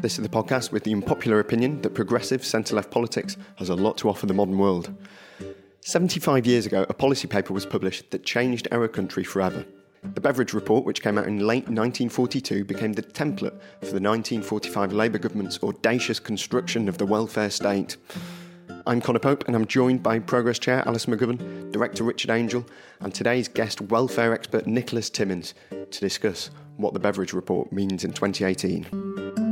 This is the podcast with the unpopular opinion that progressive centre left politics has a lot to offer the modern world. 75 years ago, a policy paper was published that changed our country forever. The Beveridge Report, which came out in late 1942, became the template for the 1945 Labour government's audacious construction of the welfare state. I'm Conor Pope, and I'm joined by Progress Chair Alison McGovern, Director Richard Angell, and today's guest, welfare expert Nicholas Timmins, to discuss what the Beveridge Report means in 2018.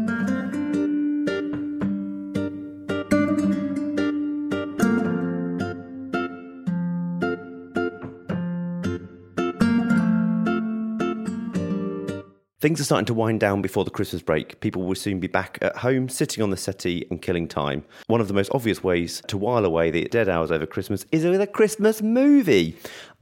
Things are starting to wind down before the Christmas break. People will soon be back at home, sitting on the settee and killing time. One of the most obvious ways to while away the dead hours over Christmas is with a Christmas movie.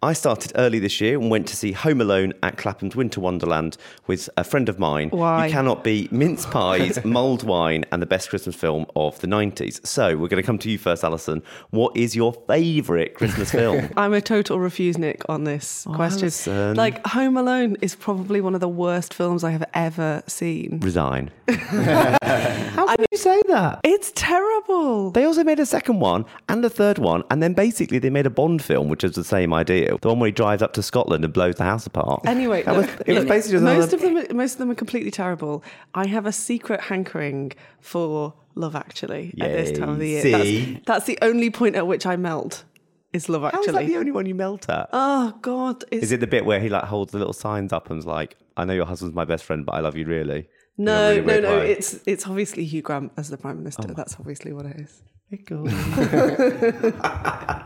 I started early this year and went to see Home Alone at Clapham's Winter Wonderland with a friend of mine. Why? You cannot beat mince pies, mulled wine, and the best Christmas film of the 90s. So we're going to come to you first, Alison. What is your favourite Christmas film? I'm a total refusenik on this oh, question. Alison. Like Home Alone is probably one of the worst films I have ever seen. Resign. How can you say that? It's terrible. They also made a second one and a third one, and then basically they made a Bond film, which is the same idea. The one where he drives up to Scotland and blows the house apart. Anyway, That was- it was basically just most another- of them. Most of them are completely terrible. I have a secret hankering for Love Actually at this time of the year. See? That's, that's the only point at which I melt. Is Love Actually? How is that the only one you melt at? oh God! Is it the bit where he like holds the little signs up and's like, "I know your husband's my best friend, but I love you really." No, really no, no. way. It's it's obviously Hugh Grant as the Prime Minister. Oh that's obviously what it is.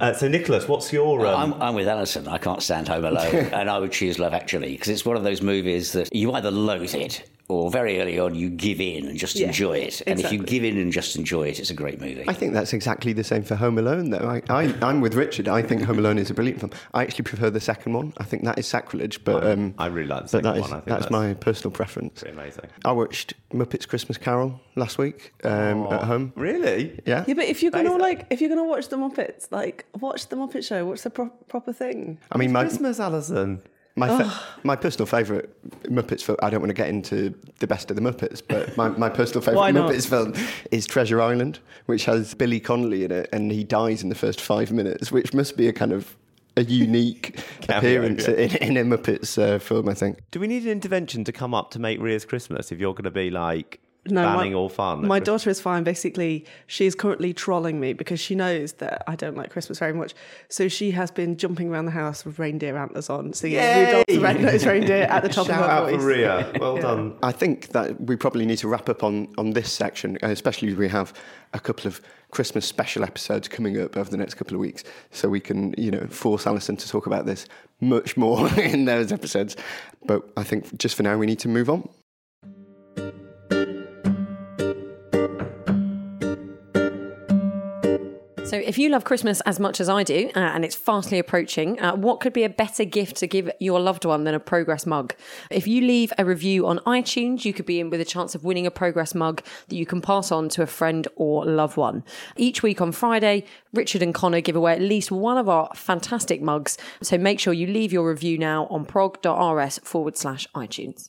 Uh, so, Nicholas, what's your? Um, I'm, I'm with Alison. I can't stand Home Alone, and I would choose Love Actually because it's one of those movies that you either loathe it or very early on you give in and just Yeah, enjoy it. And if you give in and just enjoy it, it's a great movie. I think that's exactly the same for Home Alone, though. I, I, I'm with Richard. I think Home Alone is a brilliant film. I actually prefer the second one. I think that is sacrilege, but um, I really like the second that is- one. I think that's, that's my personal preference. amazing. I watched Muppets Christmas Carol last week um, at home. Really? Yeah. Yeah, but if you're That gonna like, if you're gonna watch the Muppets, like, watch the Muppet Show. Watch the pro- proper thing. I mean, my Christmas, Alison. My, fa- my personal favourite Muppets film. I don't want to get into the best of the Muppets, but my, my personal favourite? Muppets film is Treasure Island, which has Billy Connolly in it, and he dies in the first five minutes, which must be a kind of a unique appearance yeah. in, in a Muppets uh, film. I think. Do we need an intervention to come up to make Ria's Christmas if you're going to be like No, banning my, all fun? My Christmas? daughter is fine. Basically, she is currently trolling me because she knows that I don't like Christmas very much. So she has been jumping around the house with reindeer antlers on, singing Rudolph the Red-Nosed Reindeer at the top Shout of her out voice. for Ria. Well done. I think that we probably need to wrap up on, on this section, uh, especially as we have a couple of Christmas special episodes coming up over the next couple of weeks, so we can, you know, force Alison to talk about this much more in those episodes. But I think just for now, we need to move on. So, if you love Christmas as much as I do, uh, and it's fastly approaching, uh, what could be a better gift to give your loved one than a Progress mug? If you leave a review on iTunes, you could be in with a chance of winning a Progress mug that you can pass on to a friend or loved one. Each week on Friday, Richard and Conor give away at least one of our fantastic mugs. So, make sure you leave your review now on prog.rs forward slash iTunes.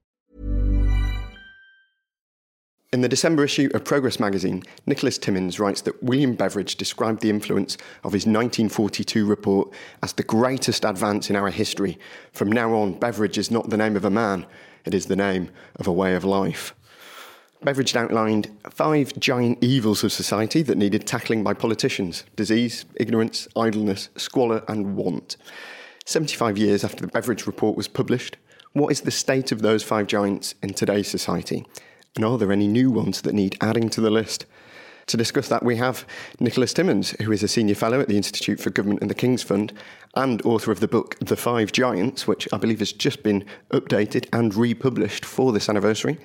In the December issue of Progress magazine, Nicholas Timmins writes that William Beveridge described the influence of his 1942 report as the greatest advance in our history. From now on, Beveridge is not the name of a man, it is the name of a way of life. Beveridge outlined five giant evils of society that needed tackling by politicians disease, ignorance, idleness, squalor, and want. 75 years after the Beveridge report was published, what is the state of those five giants in today's society? And are there any new ones that need adding to the list? To discuss that, we have Nicholas Timmins, who is a senior fellow at the Institute for Government and the King's Fund and author of the book The Five Giants, which I believe has just been updated and republished for this anniversary.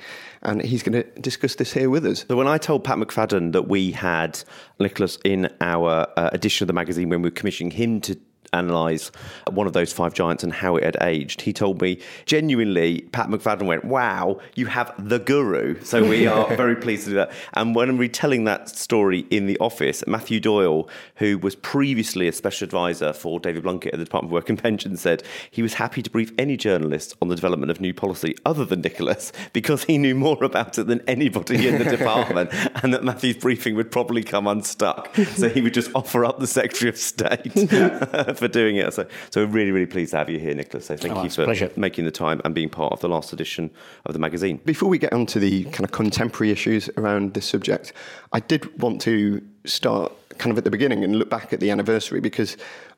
And he's going to discuss this here with us. So when I told Pat McFadden that we had Nicholas in our uh, edition of the magazine when we were commissioning him to analyse one of those five giants and how it had aged, he told me genuinely, Pat McFadden went, Wow, you have the guru. So we are very pleased to do that. And when I'm retelling that story in the office, Matthew Doyle, who was previously a special advisor for David Blunkett at the Department of Work and Pensions, said he was happy to brief any journalist on the development of new policy other than Nicholas because he knew more about it than anybody in the department and that Matthew's briefing would probably come unstuck. So he would just offer up the Secretary of State for doing it. So, so we're really, really pleased to have you here, Nicholas. So thank Oh, you it's a for pleasure. making the time and being part of the last edition of the magazine. Before we get on to the kind of contemporary issues around this subject, I did want to start kind of at the beginning and look back at the anniversary because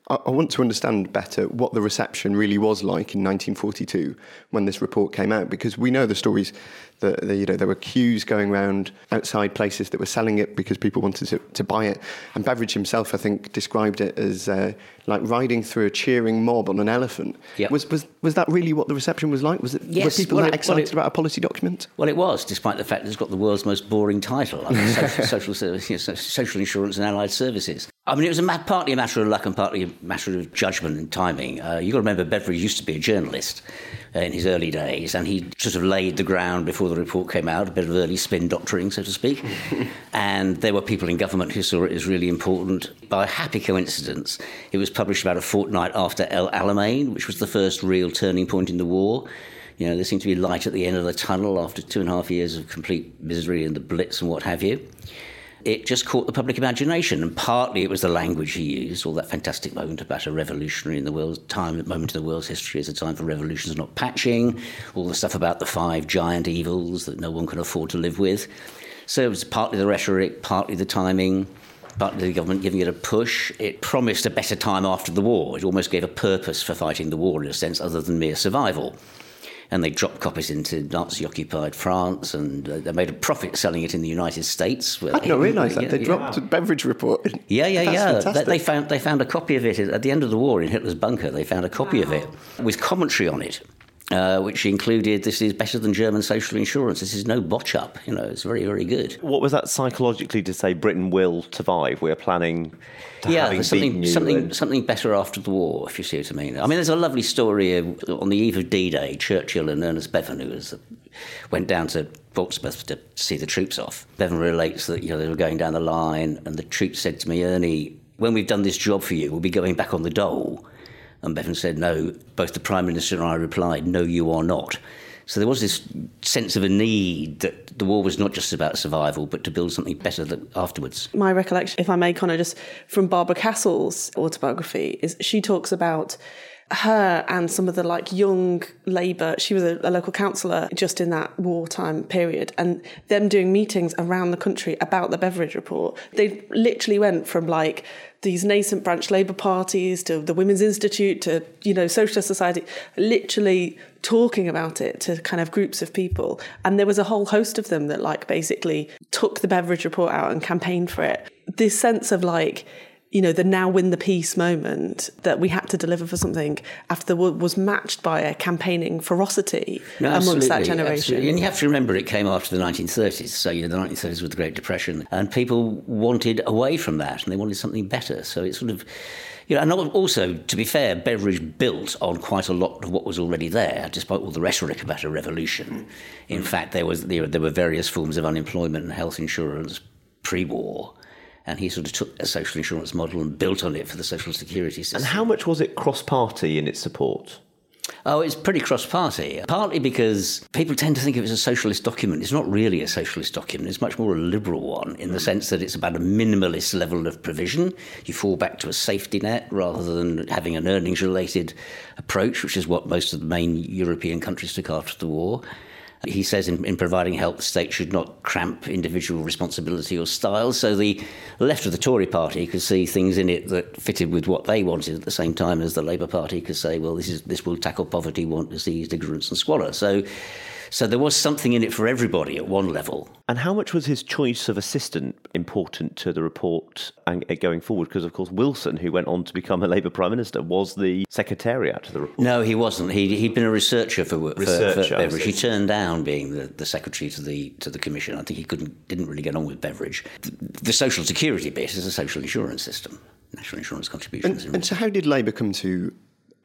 I, I want to understand better what the reception really was like in 1942 when this report came out because we know the stories that you know there were queues going around outside places that were selling it because people wanted to, to buy it and Beveridge himself I think described it as uh, like riding through a cheering mob on an elephant Yep. was, was was that really what the reception was like was it Yes, were people well, that it- well, excited it- about a policy document Well, it was, despite the fact that it's got the world's most boring title, mean, social, social, service, you know, social insurance and allied services. I mean, it was a ma- partly a matter of luck and partly a matter of judgment and timing. Uh, you've got to remember, Beveridge used to be a journalist Uh, in his early days, and he sort of laid the ground before the report came out, a bit of early spin doctoring, so to speak. and there were people in government who saw it as really important. By a happy coincidence, it was published about a fortnight after El Alamein, which was the first real turning point in the war. You know, there seemed to be light at the end of the tunnel after two and a half years of complete misery and the Blitz and what have you. It just caught the public imagination, and partly it was the language he used, all that fantastic moment about a revolutionary in the world's time, moment of the world's history is a time for revolutions, not patching, all the stuff about the five giant evils that no one can afford to live with. So it was partly the rhetoric, partly the timing, partly the government giving it a push. It promised a better time after the war. It almost gave a purpose for fighting the war in a sense other than mere survival and they dropped copies into Nazi-occupied France, and uh, they made a profit selling it in the United States. I didn't realise that Yeah, they yeah. dropped a Beveridge report. Yeah, yeah, yeah. They, fantastic. they found they found a copy of it at the end of the war in Hitler's bunker. They found a copy of it with commentary on it. Uh, which included this is better than German social insurance. This is no botch up. You know, it's very, very good. What was that psychologically to say Britain will survive? We're planning to yeah, having there's beaten something something and- something better after the war, if you see what I mean. I mean, there's a lovely story of, on the eve of D-Day. Churchill and Ernest Bevin, who was, went down to Portsmouth to see the troops off. Bevin relates that you know they were going down the line, and the troops said to me, Ernie, when we've done this job for you, we'll be going back on the dole. And Bevin said, no. Both the Prime Minister and I replied, no, you are not. So there was this sense of a need that the war was not just about survival, but to build something better afterwards. my recollection, if I may, Conor, just from Barbara Castle's autobiography, is she talks about her and some of the like young Labour. She was a, a local councillor just in that wartime period, and them doing meetings around the country about the Beveridge report. They literally went from like these nascent branch Labour parties to the Women's Institute to you know Socialist Society, literally talking about it to kind of groups of people. And there was a whole host of them that like basically took the Beveridge report out and campaigned for it. This sense of like you know, the now win the peace moment that we had to deliver for something after the war was matched by a campaigning ferocity No, amongst that generation. absolutely. And you have to remember it came after the 1930s. So, you know, the 1930s was the Great Depression, and people wanted away from that and they wanted something better. So it's sort of, you know, and also, to be fair, Beveridge built on quite a lot of what was already there, despite all the rhetoric about a revolution. In fact, there, was, there, there were various forms of unemployment and health insurance pre war. And he sort of took a social insurance model and built on it for the social security system. And how much was it cross party in its support? Oh, it's pretty cross party. Partly because people tend to think of it as a socialist document. It's not really a socialist document, it's much more a liberal one in the sense that it's about a minimalist level of provision. You fall back to a safety net rather than having an earnings related approach, which is what most of the main European countries took after the war. He says in, in providing help, the state should not cramp individual responsibility or style. So the left of the Tory party could see things in it that fitted with what they wanted at the same time as the Labour Party could say, well, this, is, this will tackle poverty, want disease, ignorance, and squalor. So, so there was something in it for everybody at one level. And how much was his choice of assistant important to the report and uh, going forward? Because, of course, Wilson, who went on to become a Labour Prime Minister, was the secretariat to the report. No, he wasn't. He, he'd been a researcher for, for, Researcher, for I Beveridge. He turned down being the, the secretary to the to the commission. I think he couldn't didn't really get on with Beveridge. The, the social security bit is a social insurance system, national insurance contributions. And, and so, how did Labour come to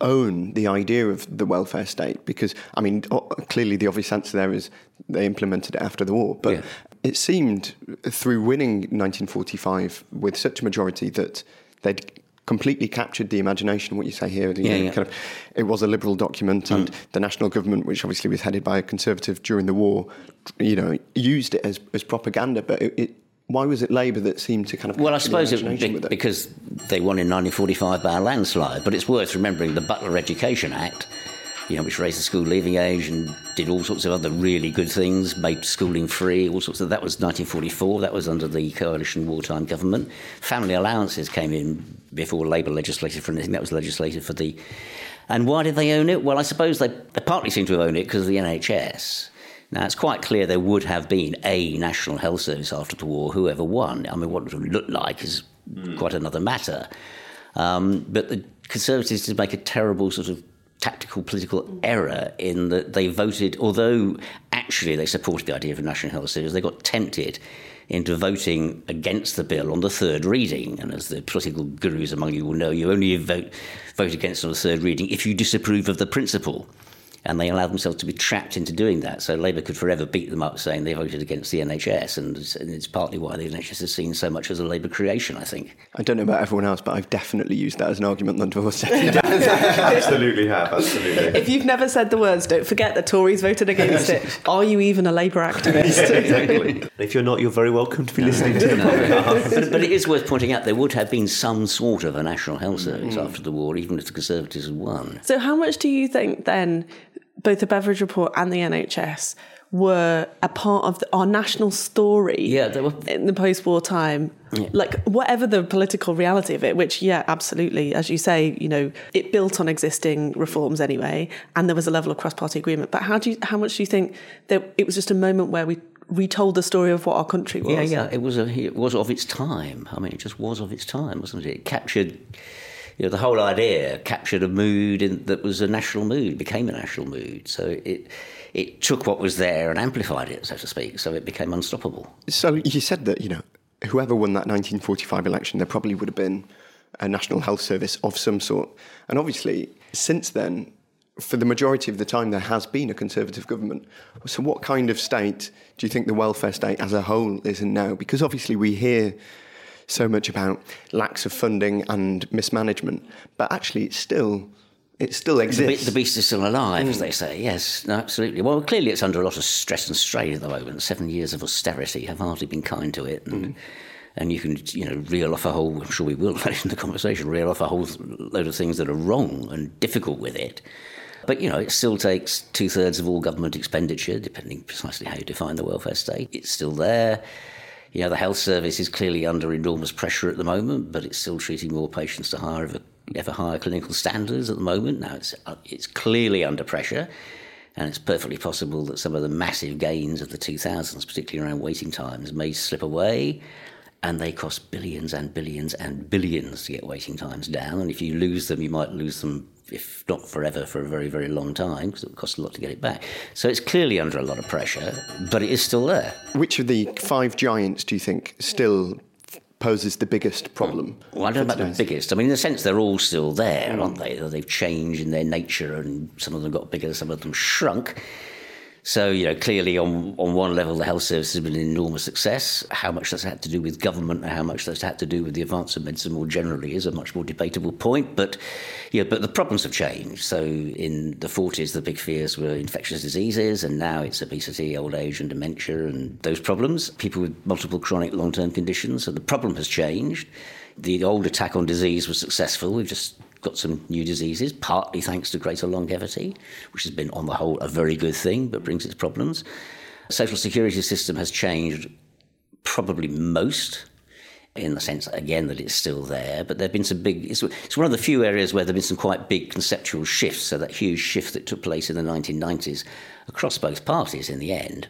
own the idea of the welfare state? Because, I mean, clearly the obvious answer there is they implemented it after the war. But Yeah. it seemed through winning 1945 with such a majority that they'd completely captured the imagination. What you say here, you Yeah, know, yeah. Mm. kind of, it was a liberal document, and the national government, which obviously was headed by a conservative during the war, you know, used it as, as propaganda. But it, it, why was it Labour that seemed to kind of Well, I suppose it, imagination be, it? because they won in 1945 by a landslide. But it's worth remembering the Butler Education Act, you know, which raised the school leaving age and did all sorts of other really good things, made schooling free, all sorts of. That was 1944. That was under the coalition wartime government. Family allowances came in before Labour legislated for anything. That was legislated for the. And why did they own it? Well, I suppose they, they partly seem to have owned it because of the NHS. Now, it's quite clear there would have been a national health service after the war, whoever won. I mean, what it would look like is quite another matter. Um, but the Conservatives did make a terrible sort of tactical political error in that they voted, although actually they supported the idea of a national health service, they got tempted into voting against the bill on the third reading. And as the political gurus among you will know, you only vote, vote against on the third reading if you disapprove of the principle and they allowed themselves to be trapped into doing that. So Labour could forever beat them up saying they voted against the NHS, and it's, and it's partly why the NHS is seen so much as a Labour creation, I think. I don't know about everyone else, but I've definitely used that as an argument on divorce. absolutely have, absolutely. If you've never said the words, don't forget the Tories voted against it. Are you even a Labour activist? exactly. If you're not, you're very welcome to be listening to the podcast. but, but it is worth pointing out there would have been some sort of a national health service mm. after the war, even if the Conservatives had won. So, how much do you think then both the Beveridge Report and the NHS were a part of the, our national story Yeah, they were. in the post war time? Like, whatever the political reality of it, which, yeah, absolutely, as you say, you know, it built on existing reforms anyway, and there was a level of cross party agreement. But how, do you, how much do you think that it was just a moment where we retold the story of what our country was? Yeah, yeah, it was a, it was of its time. I mean, it just was of its time, wasn't it? It captured you know, the whole idea captured a mood in, that was a national mood, became a national mood. So it it took what was there and amplified it, so to speak. So it became unstoppable. So you said that you know whoever won that 1945 election, there probably would have been a national health service of some sort, and obviously since then. For the majority of the time, there has been a Conservative government. So, what kind of state do you think the welfare state as a whole is in now? Because obviously, we hear so much about lacks of funding and mismanagement, but actually, it's still it still exists. The, beast is still alive, mm. as they say. Yes, no, absolutely. Well, clearly, it's under a lot of stress and strain at the moment. Seven years of austerity have hardly been kind to it, and. Mm. And you can, you know, reel off a whole. I'm sure we will in the conversation. Reel off a whole load of things that are wrong and difficult with it. But, you know, it still takes two thirds of all government expenditure, depending precisely how you define the welfare state. It's still there. You know, the health service is clearly under enormous pressure at the moment, but it's still treating more patients to higher, ever higher clinical standards at the moment. Now, it's, uh, it's clearly under pressure. And it's perfectly possible that some of the massive gains of the 2000s, particularly around waiting times, may slip away. And they cost billions and billions and billions to get waiting times down. And if you lose them, you might lose them if not forever, for a very, very long time, because it would cost a lot to get it back. So it's clearly under a lot of pressure, but it is still there. Which of the five giants do you think still poses the biggest problem? Well, I don't know about the biggest. I mean, in a sense, they're all still there, aren't they? They've changed in their nature, and some of them got bigger, some of them shrunk. So, you know, clearly on, on one level, the health service has been an enormous success. How much that's had to do with government and how much that's had to do with the advance of medicine more generally is a much more debatable point. But, yeah, but the problems have changed. So in the 40s, the big fears were infectious diseases, and now it's obesity, old age, and dementia, and those problems. People with multiple chronic long term conditions. So the problem has changed. The old attack on disease was successful. We've just got some new diseases, partly thanks to greater longevity, which has been, on the whole, a very good thing, but brings its problems. Social security system has changed probably most in the sense, again, that it's still there. But there have been some big, it's, it's, one of the few areas where there have been some quite big conceptual shifts. So that huge shift that took place in the 1990s across both parties in the end,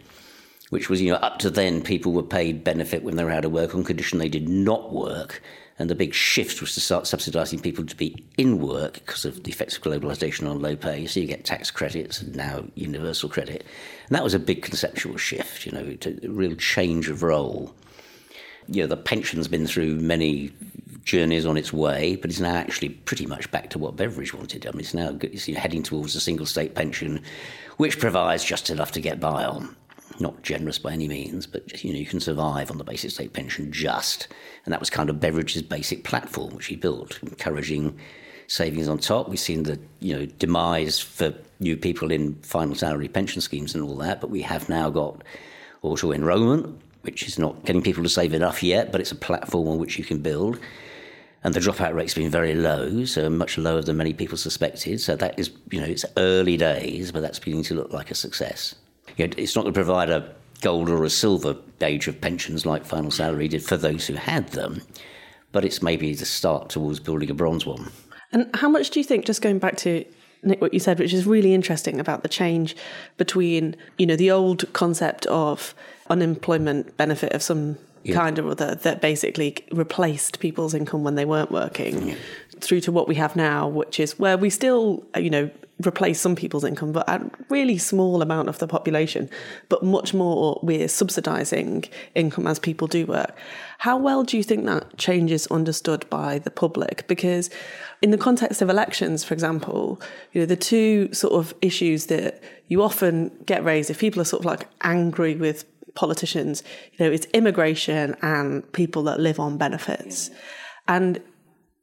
which was, you know, up to then people were paid benefit when they were out of work on condition they did not work. And the big shift was to start subsidising people to be in work because of the effects of globalisation on low pay. So you get tax credits and now universal credit. And that was a big conceptual shift, you know, a real change of role. You know, the pension's been through many journeys on its way, but it's now actually pretty much back to what Beveridge wanted. I mean, it's now it's heading towards a single state pension, which provides just enough to get by on not generous by any means, but you know you can survive on the basic state pension just, and that was kind of Beveridge's basic platform, which he built, encouraging savings on top. We've seen the you know demise for new people in final salary pension schemes and all that, but we have now got auto enrolment, which is not getting people to save enough yet, but it's a platform on which you can build. And the dropout rate's been very low, so much lower than many people suspected. So that is, you know, it's early days, but that's beginning to look like a success you know, it's not going to provide a gold or a silver age of pensions like final salary did for those who had them, but it's maybe the start towards building a bronze one. And how much do you think, just going back to Nick, what you said, which is really interesting about the change between, you know, the old concept of unemployment benefit of some yeah. kind or other that basically replaced people's income when they weren't working yeah. through to what we have now, which is where we still, you know, replace some people's income, but a really small amount of the population, but much more we're subsidising income as people do work. How well do you think that change is understood by the public? Because in the context of elections, for example, you know, the two sort of issues that you often get raised if people are sort of like angry with politicians, you know, it's immigration and people that live on benefits. And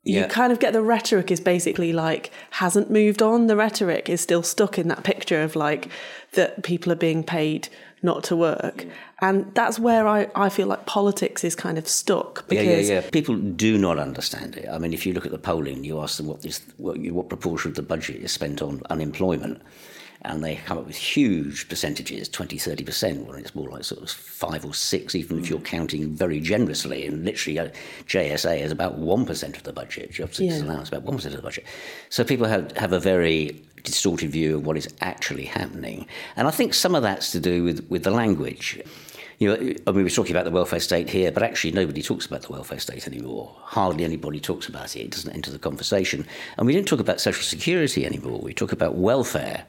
you yeah. kind of get the rhetoric is basically like hasn't moved on. The rhetoric is still stuck in that picture of like that people are being paid not to work. And that's where I, I feel like politics is kind of stuck. Because yeah, yeah, yeah. People do not understand it. I mean, if you look at the polling, you ask them what, this, what, what proportion of the budget is spent on unemployment and they come up with huge percentages 20 30% when it's more like sort of five or six even mm. if you're counting very generously and literally uh, jsa is about 1% of the budget job yeah. allowance about 1% of the budget so people have, have a very distorted view of what is actually happening and i think some of that's to do with, with the language you know, I mean, we're talking about the welfare state here, but actually nobody talks about the welfare state anymore. Hardly anybody talks about it. It doesn't enter the conversation. And we don't talk about social security anymore. We talk about welfare.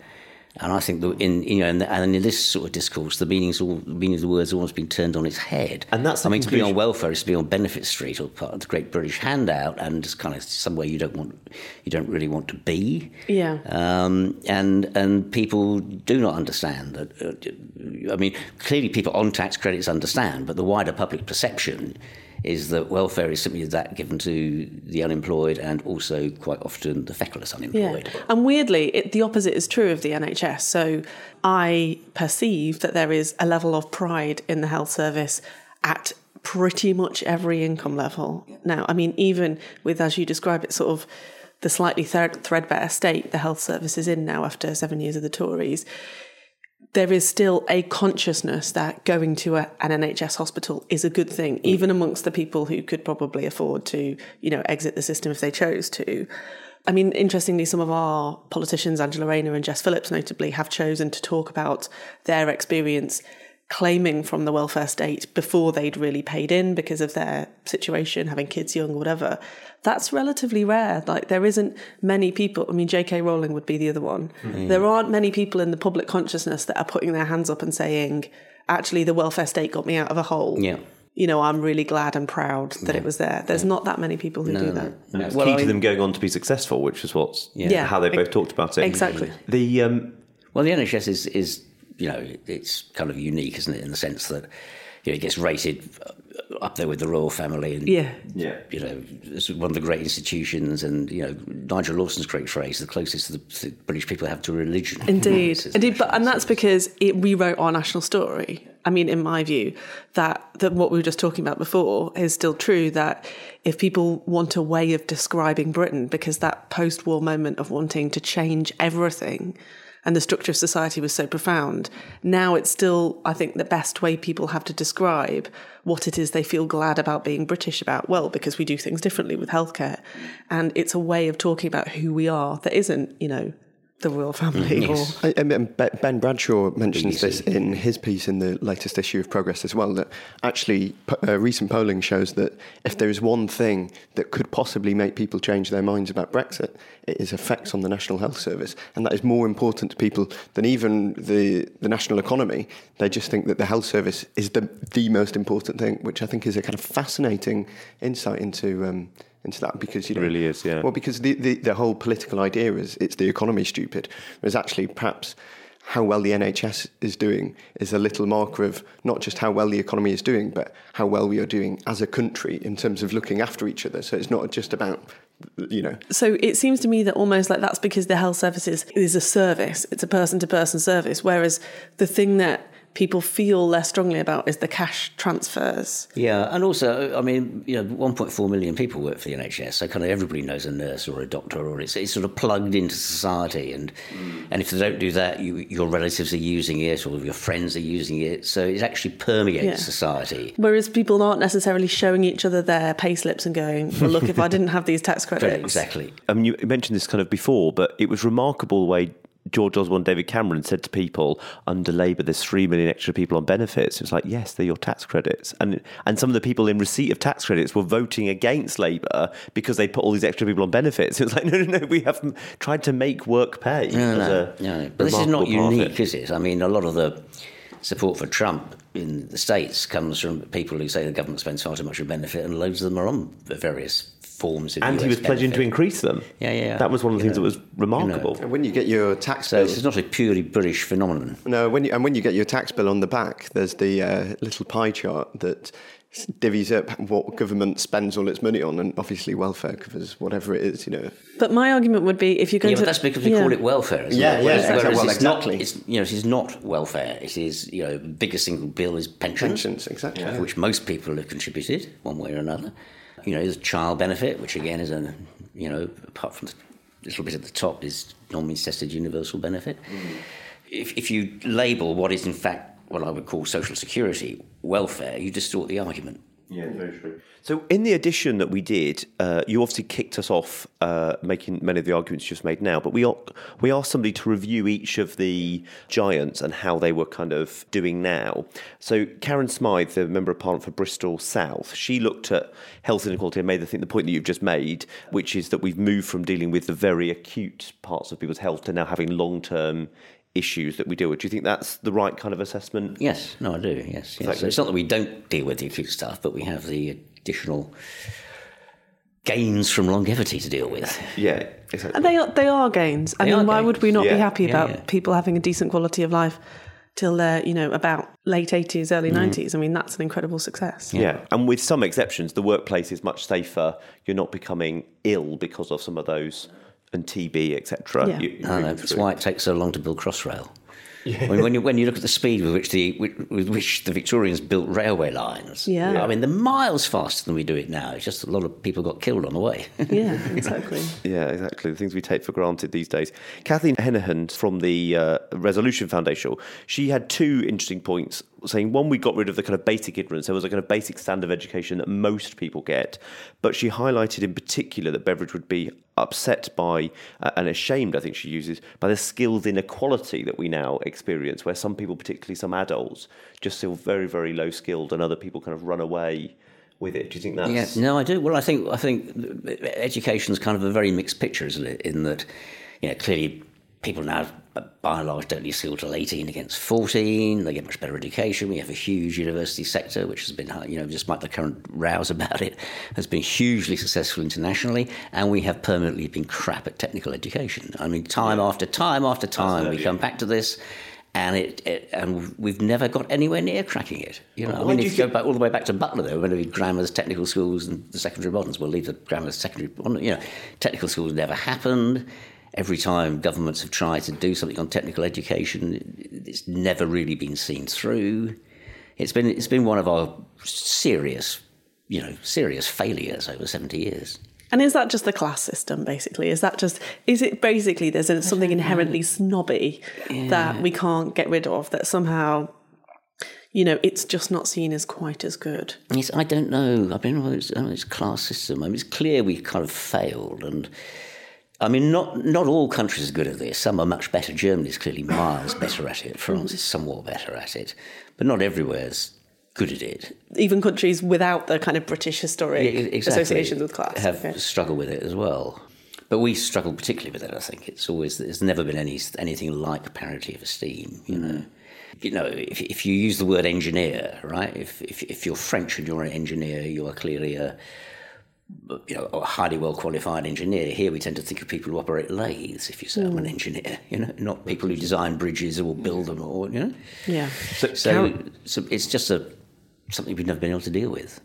And I think that in you know, and, and in this sort of discourse, the meanings all the meaning of the words has almost been turned on its head. And that's the I mean, to be on welfare is to be on benefit street or part of the Great British Handout, and it's kind of somewhere you don't want, you don't really want to be. Yeah. Um, and and people do not understand that. Uh, I mean, clearly people on tax credits understand, but the wider public perception is that welfare is simply that given to the unemployed and also quite often the feckless unemployed. Yeah. And weirdly, it, the opposite is true of the NHS. So I perceive that there is a level of pride in the health service at pretty much every income level. Now, I mean, even with, as you describe it, sort of the slightly thread, threadbare state the health service is in now after seven years of the Tories, there is still a consciousness that going to a, an NHS hospital is a good thing, mm. even amongst the people who could probably afford to, you know, exit the system if they chose to. I mean, interestingly, some of our politicians, Angela Rayner and Jess Phillips notably, have chosen to talk about their experience claiming from the welfare state before they'd really paid in because of their situation, having kids young, whatever. That's relatively rare. Like, there isn't many people. I mean, J.K. Rowling would be the other one. There aren't many people in the public consciousness that are putting their hands up and saying, actually, the welfare state got me out of a hole. Yeah. You know, I'm really glad and proud that it was there. There's not that many people who do that. And it's Well, key I to them going on to be successful, which is what's Yeah. how they both Ex- talked about it. exactly. The um, Well, the NHS is, is, you know, it's kind of unique, isn't it, in the sense that you know, it gets rated uh, up there with the royal family, and Yeah. Yeah. you know, it's one of the great institutions. And you know, Nigel Lawson's great phrase: "The closest the, the British people have to religion." Indeed, It's- indeed, but and that's because it rewrote our national story. I mean, in my view, that that what we were just talking about before is still true. That if people want a way of describing Britain, because that post-war moment of wanting to change everything, and the structure of society was so profound, now it's still, I think, the best way people have to describe what it is they feel glad about being British about. Well, because we do things differently with healthcare, and it's a way of talking about who we are that isn't, you know, the royal family or I, I mean, Ben Bradshaw mentions this in his piece in the latest issue of Progress as well. That actually, po- uh, recent polling shows that if there is one thing that could possibly make people change their minds about Brexit, it is effects on the National Health Service, and that is more important to people than even the the national economy. They just think that the health service is the the most important thing, which I think is a kind of fascinating insight into. Um, into that because you know, really is, yeah. Well, because the, the, the whole political idea is it's the economy stupid, whereas actually perhaps how well the NHS is doing is a little marker of not just how well the economy is doing, but how well we are doing as a country in terms of looking after each other. So it's not just about, you know, So it seems to me that almost like that's because the health services is a service. It's a person to person service. Whereas the thing that people feel less strongly about is the cash transfers. Yeah, and also, I mean, you know, 1.4 million people work for the NHS, so kind of everybody knows a nurse or a doctor, or it's, it's sort of plugged into society. And and if they don't do that, you, your relatives are using it, or your friends are using it. So it actually permeates Yeah. society. Whereas people aren't necessarily showing each other their pay slips and going, well, look, if I didn't have these tax credits. Exactly. I mean, you mentioned this kind of before, but it was remarkable the way George Osborne, David Cameron said to people under Labour, "There's three million extra people on benefits." It was like, yes, they're your tax credits, and and some of the people in receipt of tax credits were voting against Labour because they put all these extra people on benefits. It was like, no, no, no, we have tried to make work pay. No, as no, a no. But this is not remarkable part of unique, is it? I mean, a lot of the support for Trump in the States comes from people who say the government spends far too much on benefit, and loads of them are on various forms of And he US was pledging to increase them. Yeah, yeah, yeah. That was one of the You things know, that was remarkable. and when you get your tax So bill, this is not a purely British phenomenon. no, when you, and when you get your tax bill on the back, there's the uh, little pie chart that divvies up what government spends all its money on, and obviously welfare covers whatever it is, you know. But my argument would be if you're going Yeah, to. but that's because we Yeah. call it welfare. Isn't Yeah, it? yeah, Whereas, exactly. whereas Well, it's exactly. not. It's you know, it is not welfare. It is you know, the biggest single bill is pensions, Pensions, exactly. of which most people have contributed one way or another. You know, there's child benefit, which again is a you know, apart from the little bit at the top, is non-means tested universal benefit. Mm. If if you label what is in fact what I would call social security welfare, you distort the argument. Yeah, very true. So, in the edition that we did, uh, you obviously kicked us off uh, making many of the arguments you just made now, but we are, we asked somebody to review each of the giants and how they were kind of doing now. So, Karin Smyth, the Member of Parliament for Bristol South, she looked at health inequality and made, I think, the point that you've just made, which is that we've moved from dealing with the very acute parts of people's health to now having long term issues that we deal with. Do you think that's the right kind of assessment? Yes, no, I do. Yes, yes. Exactly. So it's not that we don't deal with the acute stuff, but we have the additional gains from longevity to deal with. Yeah, exactly. And they are, they are gains. I They mean, why gains. would we not Yeah. be happy about yeah. people having a decent quality of life till they're, you know, about late 80s, early Mm. 90s? I mean, that's an incredible success. Yeah. and with some exceptions, the workplace is much safer. You're not becoming ill because of some of those and TB, etc. Yeah. You- I know, that's why it takes so long to build Crossrail. I mean, when you when you look at the speed with which the with, with which the Victorians built railway lines, Yeah. I mean, they're miles faster than we do it now. It's just a lot of people got killed on the way. Yeah, exactly. Yeah, exactly. The things we take for granted these days. Kathleen Henehan from the uh, Resolution Foundation, she had two interesting points saying one, we got rid of the kind of basic ignorance. There was a kind of basic standard of education that most people get. But she highlighted in particular that Beveridge would be upset by uh, and ashamed, I think she uses, by the skills inequality that we now experience, where some people, particularly some adults, just feel very, very low skilled and other people kind of run away with it. Do you think that's. Yeah, no, I do. Well, I think I think education's kind of a very mixed picture, isn't it? In that, you know, clearly people now, by and large, don't need school till 18 against 14. They get much better education. We have a huge university sector, which has been, uh, you know, despite the current rows about it, has been hugely successful internationally. And we have permanently been crap at technical education. I mean, time after time after time, we come back to this. And it, it, and we've never got anywhere near cracking it. You know, I Why mean, if you you go back all the way back to Butler, there were going to be grammars, technical schools, and the secondary moderns. We'll leave the grammars, secondary, you know, technical schools never happened. Every time governments have tried to do something on technical education, it's never really been seen through. It's been it's been one of our serious, you know, serious failures over seventy years. And is that just the class system, basically? Is that just, is it basically there's a, something inherently snobby that we can't get rid of, that somehow, you know, it's just not seen as quite as good? Yes, I don't know. I mean, well, it's, I mean, it's class system. I mean, it's clear we kind of failed, and I mean, not not all countries are good at this. Some are much better. Germany is clearly miles better at it. France is somewhat better at it, but not everywhere's good at it. Even countries without the kind of British historic Yeah, exactly. associations with class. have Okay. struggled with it as well. But we struggle particularly with it. I think it's always there's never been any anything like parity of esteem. You know, you know if, if you use the word engineer, right? If, if if you're French and you're an engineer, you are clearly a you know a highly well qualified engineer. Here we tend to think of people who operate lathes. If you say I'm an hmm. engineer, you know, not people who design bridges or build them or you know. Yeah. So, So, so it's just a something we've never been able to deal with.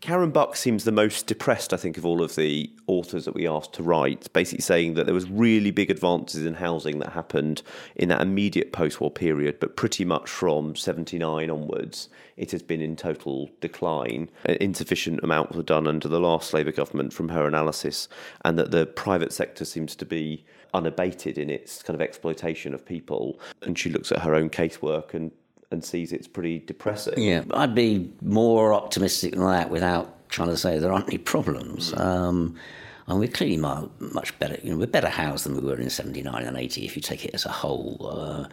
Karen Buck seems the most depressed, I think, of all of the authors that we asked to write, basically saying that there was really big advances in housing that happened in that immediate post-war period, but pretty much from 79 onwards, it has been in total decline. Insufficient amounts were done under the last Labour government from her analysis, and that the private sector seems to be unabated in its kind of exploitation of people. And she looks at her own casework and and sees it's pretty depressing. Yeah, I'd be more optimistic than that without trying to say there aren't any problems. Um, and we're clearly mu- much better. You know, we're better housed than we were in '79 and '80 if you take it as a whole. Uh,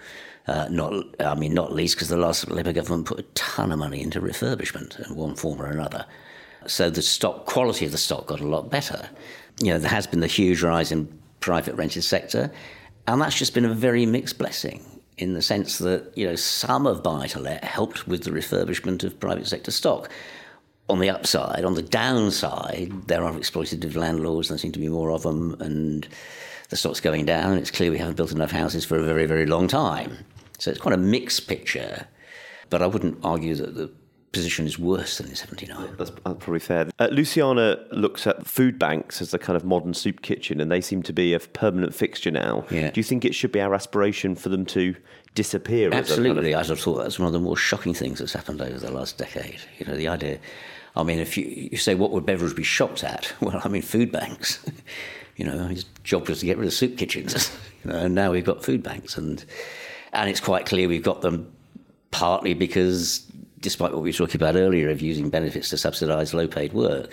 uh, not, I mean, not least because the last Labour government put a ton of money into refurbishment in one form or another. So the stock quality of the stock got a lot better. You know, there has been the huge rise in private rented sector, and that's just been a very mixed blessing in the sense that you know some of buy to let helped with the refurbishment of private sector stock. On the upside, on the downside, there are exploitative landlords. And there seem to be more of them, and the stock's going down. It's clear we haven't built enough houses for a very, very long time. So it's quite a mixed picture. But I wouldn't argue that the position is worse than in '79. That's, that's probably fair. Uh, Luciana looks at food banks as the kind of modern soup kitchen, and they seem to be a permanent fixture now. Yeah. Do you think it should be our aspiration for them to disappear? as kind of- Absolutely, I'd have thought that's one of the more shocking things that's happened over the last decade. You know, the idea. I mean, if you, you say what would Beveridge be shocked at? Well, I mean, food banks. you know, his job was to get rid of soup kitchens, you know, and now we've got food banks, and and it's quite clear we've got them partly because despite what we were talking about earlier of using benefits to subsidise low paid work,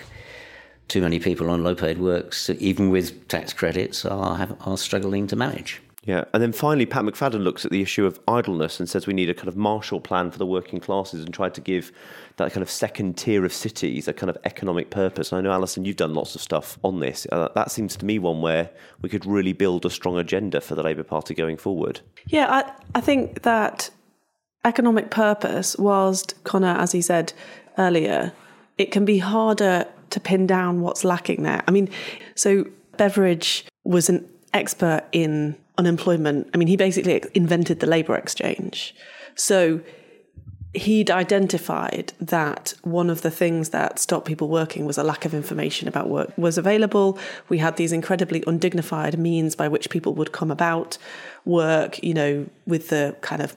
too many people on low paid works, even with tax credits, are, have, are struggling to manage. Yeah, and then finally, Pat McFadden looks at the issue of idleness and says we need a kind of Marshall Plan for the working classes and try to give that kind of second tier of cities a kind of economic purpose. And I know, Alison, you've done lots of stuff on this. Uh, that seems to me one where we could really build a strong agenda for the Labour Party going forward. Yeah, I, I think that economic purpose, whilst Conor, as he said earlier, it can be harder to pin down what's lacking there. I mean, so Beveridge was an expert in unemployment. I mean, he basically invented the labour exchange. So he'd identified that one of the things that stopped people working was a lack of information about work was available. We had these incredibly undignified means by which people would come about work, you know, with the kind of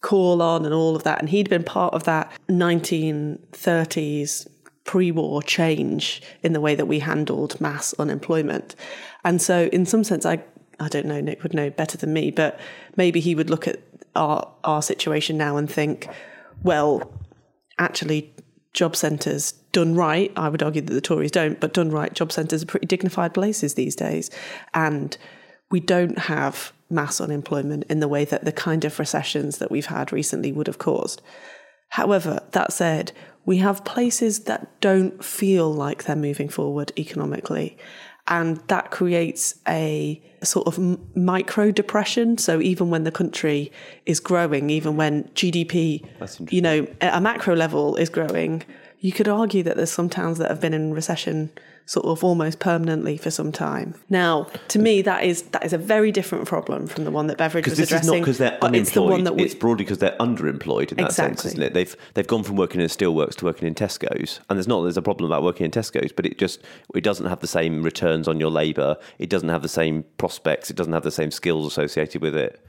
call on and all of that. And he'd been part of that 1930s pre war change in the way that we handled mass unemployment. And so, in some sense, I, I don't know, Nick would know better than me, but maybe he would look at our, our situation now and think, well, actually, job centres done right, I would argue that the Tories don't, but done right, job centres are pretty dignified places these days. And we don't have mass unemployment in the way that the kind of recessions that we've had recently would have caused. However, that said, we have places that don't feel like they're moving forward economically. And that creates a sort of micro depression. So even when the country is growing, even when GDP, you know, at a macro level is growing, you could argue that there's some towns that have been in recession sort of almost permanently for some time. Now, to me, that is that is a very different problem from the one that Beveridge was this addressing. is not because they're unemployed. It's the one that we, it's broadly because they're underemployed in that Exactly. sense, isn't it? They've they've gone from working in a steelworks to working in Tesco's, and there's not there's a problem about working in Tesco's, but it just it doesn't have the same returns on your labour. It doesn't have the same prospects. It doesn't have the same skills associated with it.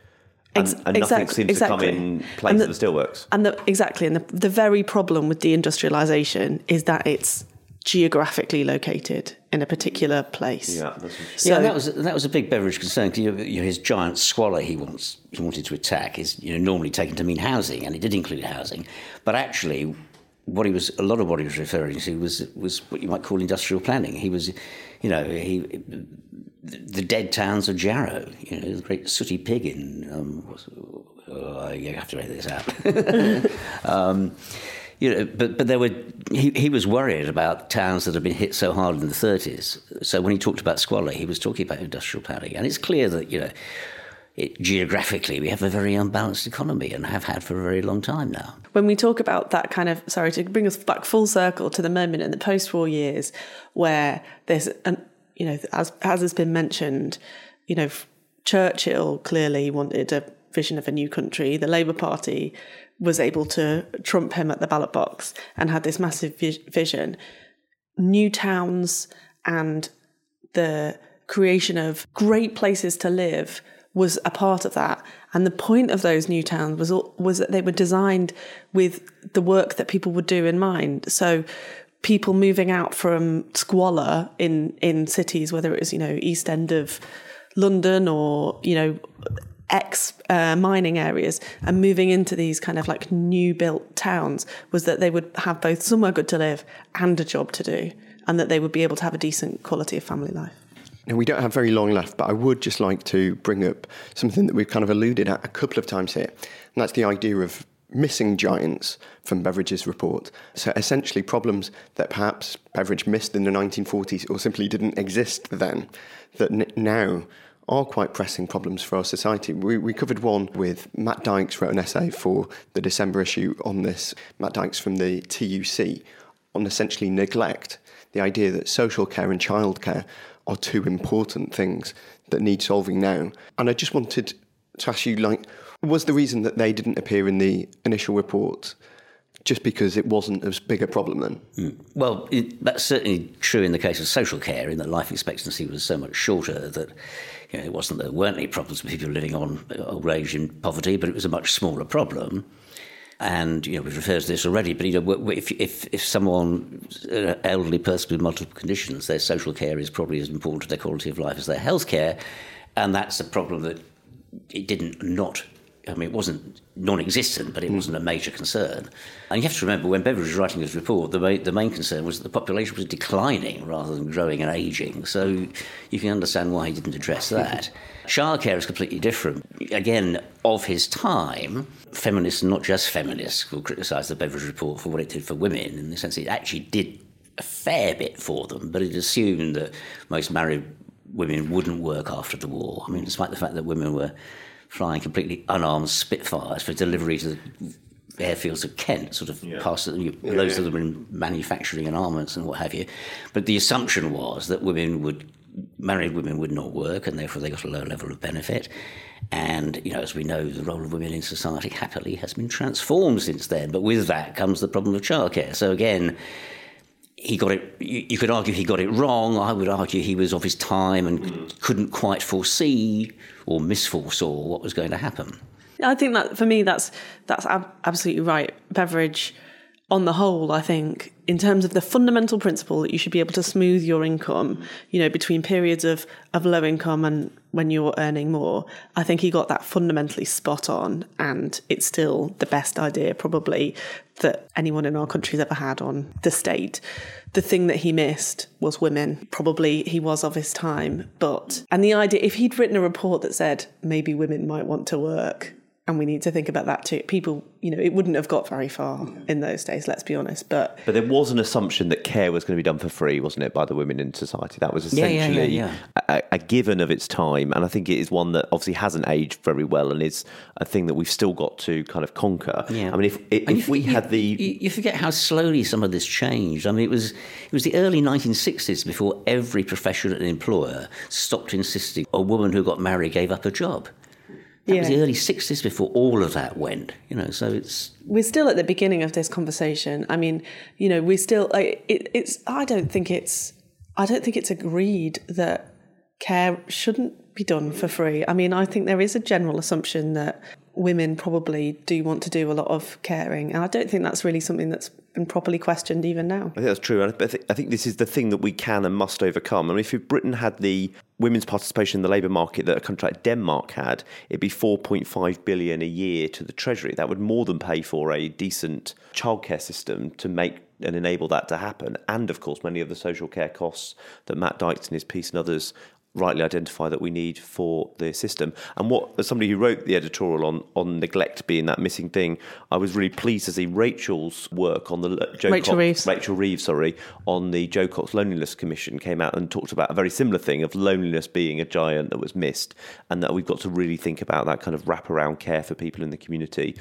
And, Ex- and nothing exact- seems exactly. to come in place And of the steelworks. And the, exactly, and the, the very problem with deindustrialization is that it's geographically located in a particular place. Yeah, that's yeah, that was that was a big Beveridge concern. 'cause, You know, you know, his giant squalor he wants he wanted to attack is you know normally taken to mean housing, and it did include housing, but actually. What he was, a lot of what he was referring to was was what you might call industrial planning. He was, you know, he the dead towns of Jarrow, you know, the great sooty pig in. Um, oh, you have to read this out. um, you know, but but there were he, he was worried about towns that had been hit so hard in the 30s. So when he talked about squalor, he was talking about industrial planning, and it's clear that you know. It, geographically, we have a very unbalanced economy and have had for a very long time now. when we talk about that kind of sorry to bring us back full circle to the moment in the post-war years where there's an you know as as has been mentioned you know Churchill clearly wanted a vision of a new country the Labour Party was able to trump him at the ballot box and had this massive vi- vision new towns and the creation of great places to live was a part of that. And the point of those new towns was was that they were designed with the work that people would do in mind. So people moving out from squalor in in cities, whether it was you know east end of London or you know ex uh, mining areas and moving into these kind of like new built towns was that they would have both somewhere good to live and a job to do and that they would be able to have a decent quality of family life. Now, we don't have very long left, but I would just like to bring up something that we've kind of alluded at a couple of times here, and that's the idea of missing giants from Beveridge's report. So, essentially, problems that perhaps Beveridge missed in the 1940s or simply didn't exist then, that n- now are quite pressing problems for our society. We, we covered one with Matt Dykes, wrote an essay for the December issue on this. Matt Dykes from the TUC on essentially neglect, the idea that social care and childcare are two important things that need solving now. And I just wanted to ask you, like, was the reason that they didn't appear in the initial report just because it wasn't as big a problem then? Mm. Well, it, that's certainly true in the case of social care, in that life expectancy was so much shorter that you know, it wasn't there weren't any problems with people living on old age in poverty, but it was a much smaller problem. And you know, we've referred to this already, but you know, if if if someone, an elderly person with multiple conditions, their social care is probably as important to their quality of life as their health care, and that's a problem that it didn't not I mean, it wasn't non-existent, but it hmm. wasn't a major concern. And you have to remember, when Beveridge was writing his report, the main, the main concern was that the population was declining rather than growing and ageing. So you can understand why he didn't address that. Childcare is completely different. Again, of his time, feminists, not just feminists, will criticise the Beveridge report for what it did for women, in the sense it actually did a fair bit for them, but it assumed that most married women wouldn't work after the war. I mean, despite the fact that women were flying completely unarmed Spitfires for delivery to the airfields of Kent, sort of yeah. past you, yeah, loads yeah. of them in manufacturing and armaments and what have you. But the assumption was that women would, married women would not work, and therefore they got a low level of benefit. And you know, as we know, the role of women in society happily has been transformed since then. But with that comes the problem of childcare. So again he got it. You could argue he got it wrong. I would argue he was of his time and mm. couldn't quite foresee or misforesaw what was going to happen. I think that for me, that's that's ab- absolutely right. Beveridge, on the whole, I think in terms of the fundamental principle that you should be able to smooth your income, you know, between periods of of low income and when you're earning more, I think he got that fundamentally spot on, and it's still the best idea probably that anyone in our country's ever had on the state. The thing that he missed was women. Probably he was of his time, but and the idea if he'd written a report that said maybe women might want to work and we need to think about that too. People, you know, it wouldn't have got very far in those days. Let's be honest. But but there was an assumption that care was going to be done for free, wasn't it, by the women in society? That was essentially yeah, yeah, yeah, a, a, given of its time, and I think it is one that obviously hasn't aged very well, and is a thing that we've still got to kind of conquer. Yeah. I mean, if if, if we had the you, you forget how slowly some of this changed. I mean, it was it was the early 1960s before every profession and employer stopped insisting a woman who got married gave up a job. That yeah. was the early 60s before all of that went, you know, so it's... We're still at the beginning of this conversation. I mean, you know, we're still... It, it's... I don't think it's... I don't think it's agreed that care shouldn't be done for free. I mean, I think there is a general assumption that women probably do want to do a lot of caring. And I don't think that's really something that's been properly questioned even now. I think that's true. I think, I think this is the thing that we can and must overcome. I mean, if Britain had the women's participation in the labour market that a country like Denmark had, it'd be 4.5 billion a year to the Treasury. That would more than pay for a decent childcare system to make and enable that to happen. And of course, many of the social care costs that Matt Dykes in his piece and others rightly identify that we need for the system. And what, as somebody who wrote the editorial on on neglect being that missing thing, I was really pleased to see Rachel's work on the Jo Rachel Cox, Reeves. Rachel Reeves, sorry, on the Jo Cox Loneliness Commission came out and talked about a very similar thing of loneliness being a giant that was missed, and that we've got to really think about that kind of wraparound care for people in the community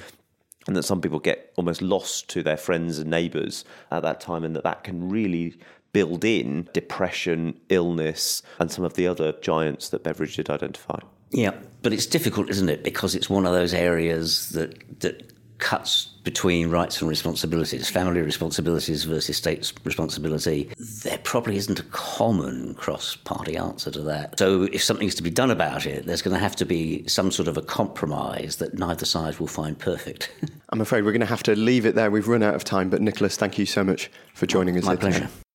and that some people get almost lost to their friends and neighbours at that time, and that that can really build in depression, illness, and some of the other giants that Beveridge did identify. Yeah, but it's difficult, isn't it? Because it's one of those areas that that cuts between rights and responsibilities, family responsibilities versus state responsibility. There probably isn't a common cross-party answer to that. So if something is to be done about it, there's going to have to be some sort of a compromise that neither side will find perfect. I'm afraid we're going to have to leave it there. We've run out of time, but Nicholas, thank you so much for joining us. My pleasure. Today.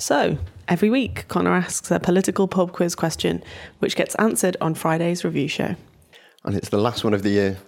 So, every week, Conor asks a political pub quiz question, which gets answered on Friday's review show. And it's the last one of the year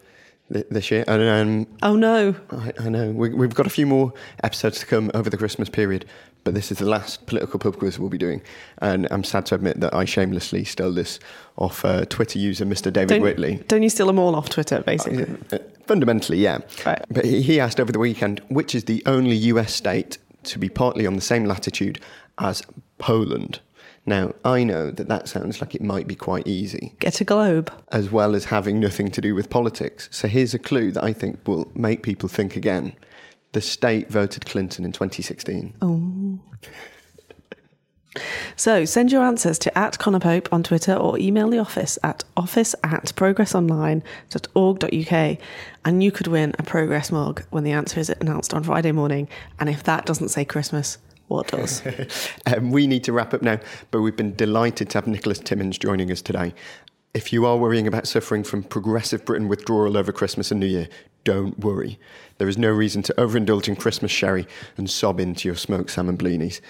this year. And, um, oh no! I, I know we, have got a few more episodes to come over the Christmas period, but this is the last political pub quiz we'll be doing. And I'm sad to admit that I shamelessly stole this off uh, Twitter user Mr. David don't, Whitley. Don't you steal them all off Twitter, basically? Uh, uh, fundamentally, yeah. Right. But he asked over the weekend, which is the only US state to be partly on the same latitude as Poland. Now, I know that that sounds like it might be quite easy. Get a globe. As well as having nothing to do with politics. So here's a clue that I think will make people think again. The state voted Clinton in 2016. Oh. So send your answers to at Conor Pope on Twitter or email the office at office at progressonline.org.uk and you could win a Progress mug when the answer is announced on Friday morning. And if that doesn't say Christmas, what does? um, we need to wrap up now, but we've been delighted to have Nicholas Timmins joining us today. If you are worrying about suffering from progressive Britain withdrawal over Christmas and New Year, don't worry. There is no reason to overindulge in Christmas sherry and sob into your smoked salmon blinis.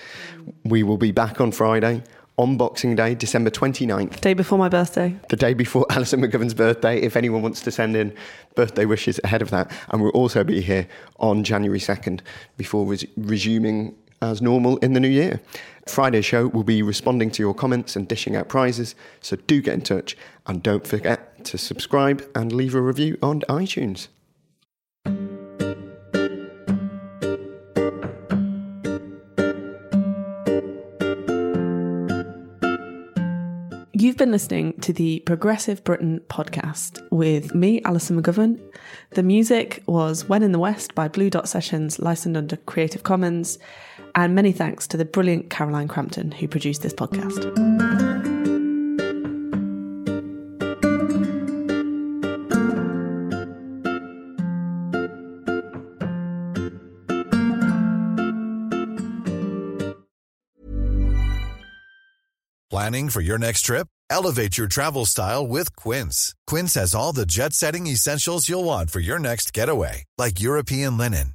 We will be back on Friday. on Boxing Day, December 29th. Day before my birthday. The day before Alison McGovern's birthday, if anyone wants to send in birthday wishes ahead of that. And we'll also be here on January 2nd before res- resuming as normal in the new year. Friday's show will be responding to your comments and dishing out prizes, so do get in touch and don't forget to subscribe and leave a review on iTunes. You've been listening to the Progressive Britain podcast with me, Alison McGovern. The music was When in the West by Blue Dot Sessions, licensed under Creative Commons. And many thanks to the brilliant Caroline Crampton who produced this podcast. Planning for your next trip? Elevate your travel style with Quince. Quince has all the jet setting essentials you'll want for your next getaway, like European linen,